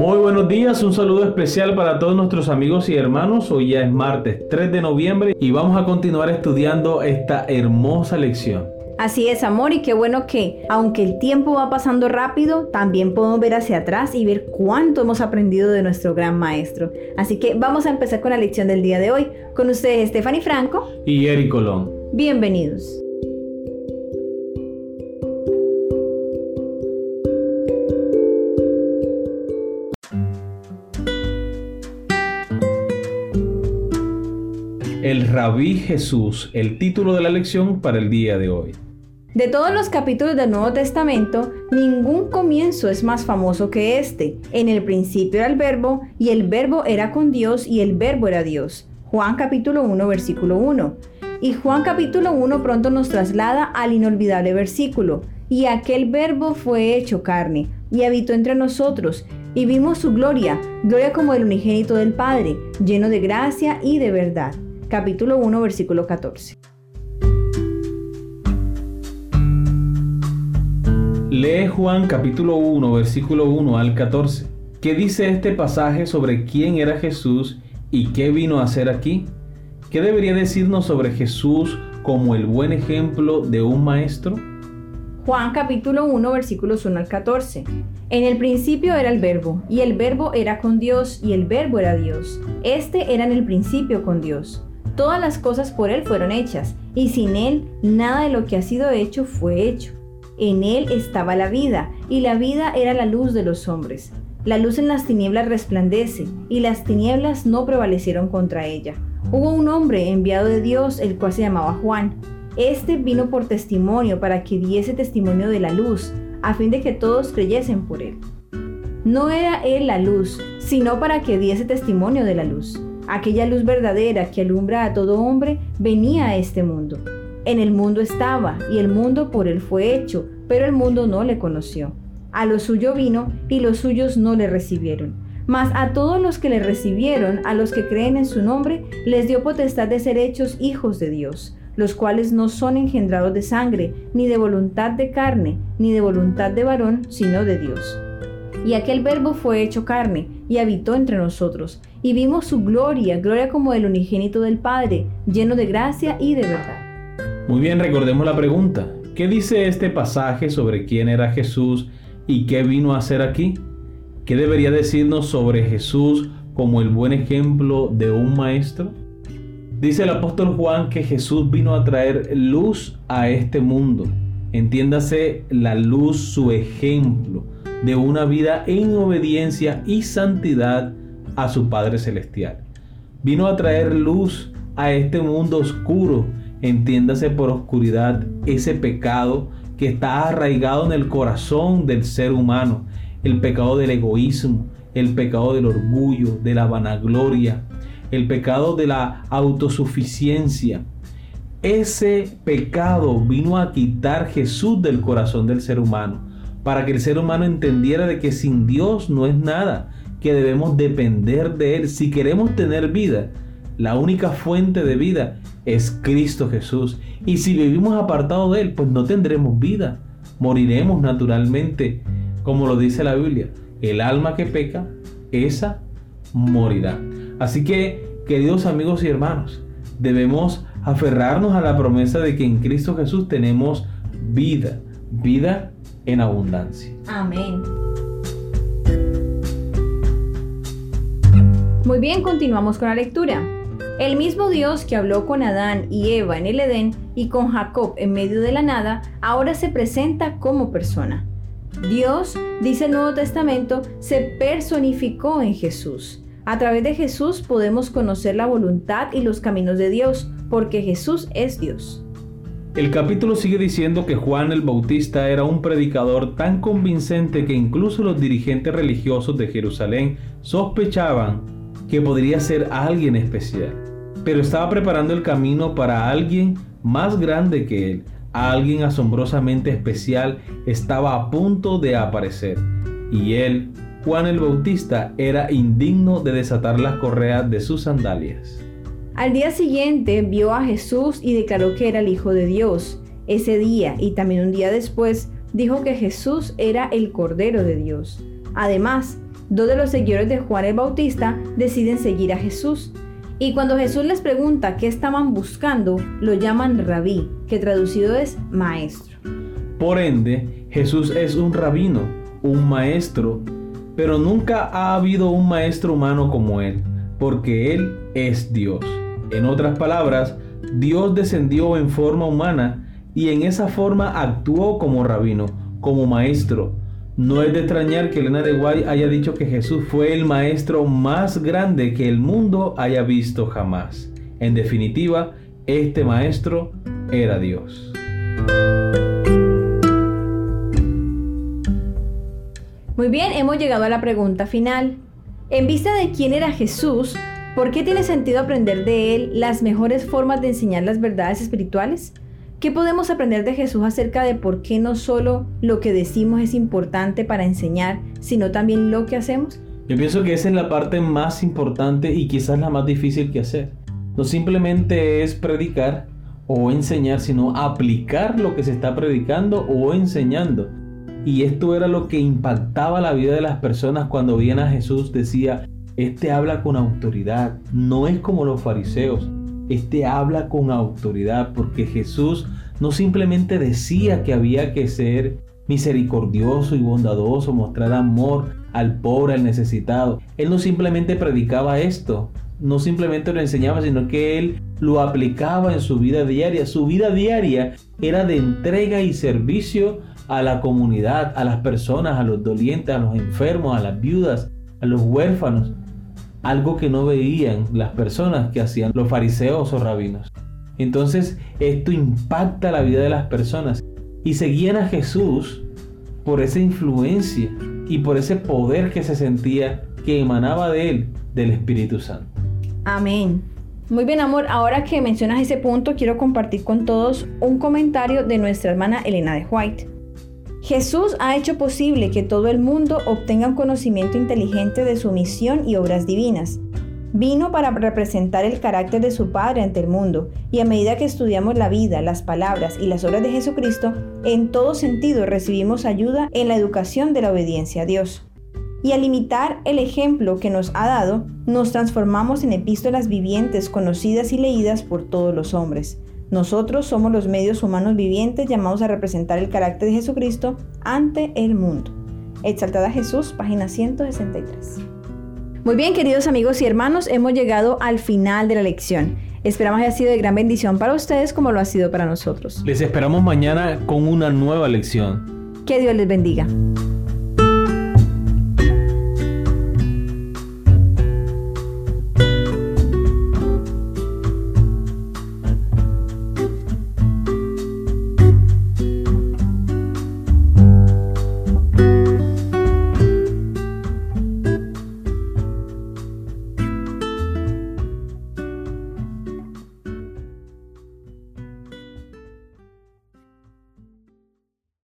Muy buenos días, un saludo especial para todos nuestros amigos y hermanos. Hoy ya es martes 3 de noviembre y vamos a continuar estudiando esta hermosa lección. Así es, amor, y qué bueno que, aunque el tiempo va pasando rápido, también podemos ver hacia atrás y ver cuánto hemos aprendido de nuestro gran maestro. Así que vamos a empezar con la lección del día de hoy. Con ustedes, Stephanie Franco y Eric Colón. Bienvenidos. El Rabí Jesús, el título de la lección para el día de hoy. De todos los capítulos del Nuevo Testamento, ningún comienzo es más famoso que este. En el principio era el verbo, y el verbo era con Dios, y el verbo era Dios. Juan capítulo 1, versículo 1. Y Juan capítulo 1 pronto nos traslada al inolvidable versículo. Y aquel verbo fue hecho carne, y habitó entre nosotros, y vimos su gloria, gloria como el unigénito del Padre, lleno de gracia y de verdad. Capítulo 1, versículo 14. Lee Juan capítulo 1, versículo 1 al 14. ¿Qué dice este pasaje sobre quién era Jesús y qué vino a hacer aquí? ¿Qué debería decirnos sobre Jesús como el buen ejemplo de un maestro? Juan capítulo 1 versículos 1 al 14. En el principio era el verbo, y el verbo era con Dios, y el verbo era Dios. Este era en el principio con Dios. Todas las cosas por Él fueron hechas, y sin Él nada de lo que ha sido hecho fue hecho. En él estaba la vida, y la vida era la luz de los hombres. La luz en las tinieblas resplandece, y las tinieblas no prevalecieron contra ella. Hubo un hombre enviado de Dios, el cual se llamaba Juan. Este vino por testimonio para que diese testimonio de la luz, a fin de que todos creyesen por él. No era él la luz, sino para que diese testimonio de la luz. Aquella luz verdadera que alumbra a todo hombre venía a este mundo. En el mundo estaba, y el mundo por él fue hecho, pero el mundo no le conoció. A lo suyo vino, y los suyos no le recibieron. Mas a todos los que le recibieron, a los que creen en su nombre, les dio potestad de ser hechos hijos de Dios, los cuales no son engendrados de sangre, ni de voluntad de carne, ni de voluntad de varón, sino de Dios. Y aquel verbo fue hecho carne, y habitó entre nosotros, y vimos su gloria, gloria como del unigénito del Padre, lleno de gracia y de verdad. Muy bien, recordemos la pregunta. ¿Qué dice este pasaje sobre quién era Jesús y qué vino a hacer aquí? ¿Qué debería decirnos sobre Jesús como el buen ejemplo de un maestro? Dice el apóstol Juan que Jesús vino a traer luz a este mundo. Entiéndase la luz, su ejemplo de una vida en obediencia y santidad a su Padre Celestial. Vino a traer luz a este mundo oscuro entiéndase por oscuridad ese pecado que está arraigado en el corazón del ser humano, el pecado del egoísmo, el pecado del orgullo, de la vanagloria, el pecado de la autosuficiencia. Ese pecado vino a quitar Jesús del corazón del ser humano, para que el ser humano entendiera de que sin Dios no es nada, que debemos depender de Él. Si queremos tener vida, la única fuente de vida es Cristo Jesús. Y si vivimos apartados de Él, pues no tendremos vida. Moriremos naturalmente, como lo dice la Biblia. El alma que peca, esa morirá. Así que, queridos amigos y hermanos, debemos aferrarnos a la promesa de que en Cristo Jesús tenemos vida, vida en abundancia. Amén. Muy bien, continuamos con la lectura. El mismo Dios que habló con Adán y Eva en el Edén y con Jacob en medio de la nada, ahora se presenta como persona. Dios, dice el Nuevo Testamento, se personificó en Jesús. A través de Jesús podemos conocer la voluntad y los caminos de Dios, porque Jesús es Dios. El capítulo sigue diciendo que Juan el Bautista era un predicador tan convincente que incluso los dirigentes religiosos de Jerusalén sospechaban que podría ser alguien especial pero estaba preparando el camino para alguien más grande que él. Alguien asombrosamente especial estaba a punto de aparecer. Y él, Juan el Bautista, era indigno de desatar las correas de sus sandalias. Al día siguiente vio a Jesús y declaró que era el Hijo de Dios. Ese día y también un día después dijo que Jesús era el Cordero de Dios. Además, dos de los seguidores de Juan el Bautista deciden seguir a Jesús. Y cuando Jesús les pregunta qué estaban buscando, lo llaman rabí, que traducido es maestro. Por ende, Jesús es un rabino, un maestro, pero nunca ha habido un maestro humano como él, porque él es Dios. En otras palabras, Dios descendió en forma humana y en esa forma actuó como rabino, como maestro, no es de extrañar que Elena de Guay haya dicho que Jesús fue el maestro más grande que el mundo haya visto jamás. En definitiva, este maestro era Dios. Muy bien, hemos llegado a la pregunta final. En vista de quién era Jesús, ¿por qué tiene sentido aprender de él las mejores formas de enseñar las verdades espirituales? ¿Qué podemos aprender de Jesús acerca de por qué no solo lo que decimos es importante para enseñar, sino también lo que hacemos? Yo pienso que esa es la parte más importante y quizás la más difícil que hacer. No simplemente es predicar o enseñar, sino aplicar lo que se está predicando o enseñando. Y esto era lo que impactaba la vida de las personas cuando veían a Jesús. Decía, este habla con autoridad, no es como los fariseos este habla con autoridad porque Jesús no simplemente decía que había que ser misericordioso y bondadoso, mostrar amor al pobre, al necesitado. Él no simplemente predicaba esto, no simplemente lo enseñaba, sino que él lo aplicaba en su vida diaria. Su vida diaria era de entrega y servicio a la comunidad, a las personas, a los dolientes, a los enfermos, a las viudas, a los huérfanos algo que no veían las personas que hacían los fariseos o rabinos. Entonces esto impacta la vida de las personas y seguían a Jesús por esa influencia y por ese poder que se sentía que emanaba de él, del Espíritu Santo. Amén. Muy bien, amor. Ahora que mencionas ese punto, quiero compartir con todos un comentario de nuestra hermana Elena de White. Jesús ha hecho posible que todo el mundo obtenga un conocimiento inteligente de su misión y obras divinas. Vino para representar el carácter de su Padre ante el mundo, y a medida que estudiamos la vida, las palabras y las obras de Jesucristo, en todo sentido recibimos ayuda en la educación de la obediencia a Dios. Y al imitar el ejemplo que nos ha dado, nos transformamos en epístolas vivientes conocidas y leídas por todos los hombres. Nosotros somos los medios humanos vivientes llamados a representar el carácter de Jesucristo ante el mundo. Exaltada Jesús, página 163. Muy bien, queridos amigos y hermanos, hemos llegado al final de la lección. Esperamos haya sido de gran bendición para ustedes como lo ha sido para nosotros. Les esperamos mañana con una nueva lección. Que Dios les bendiga.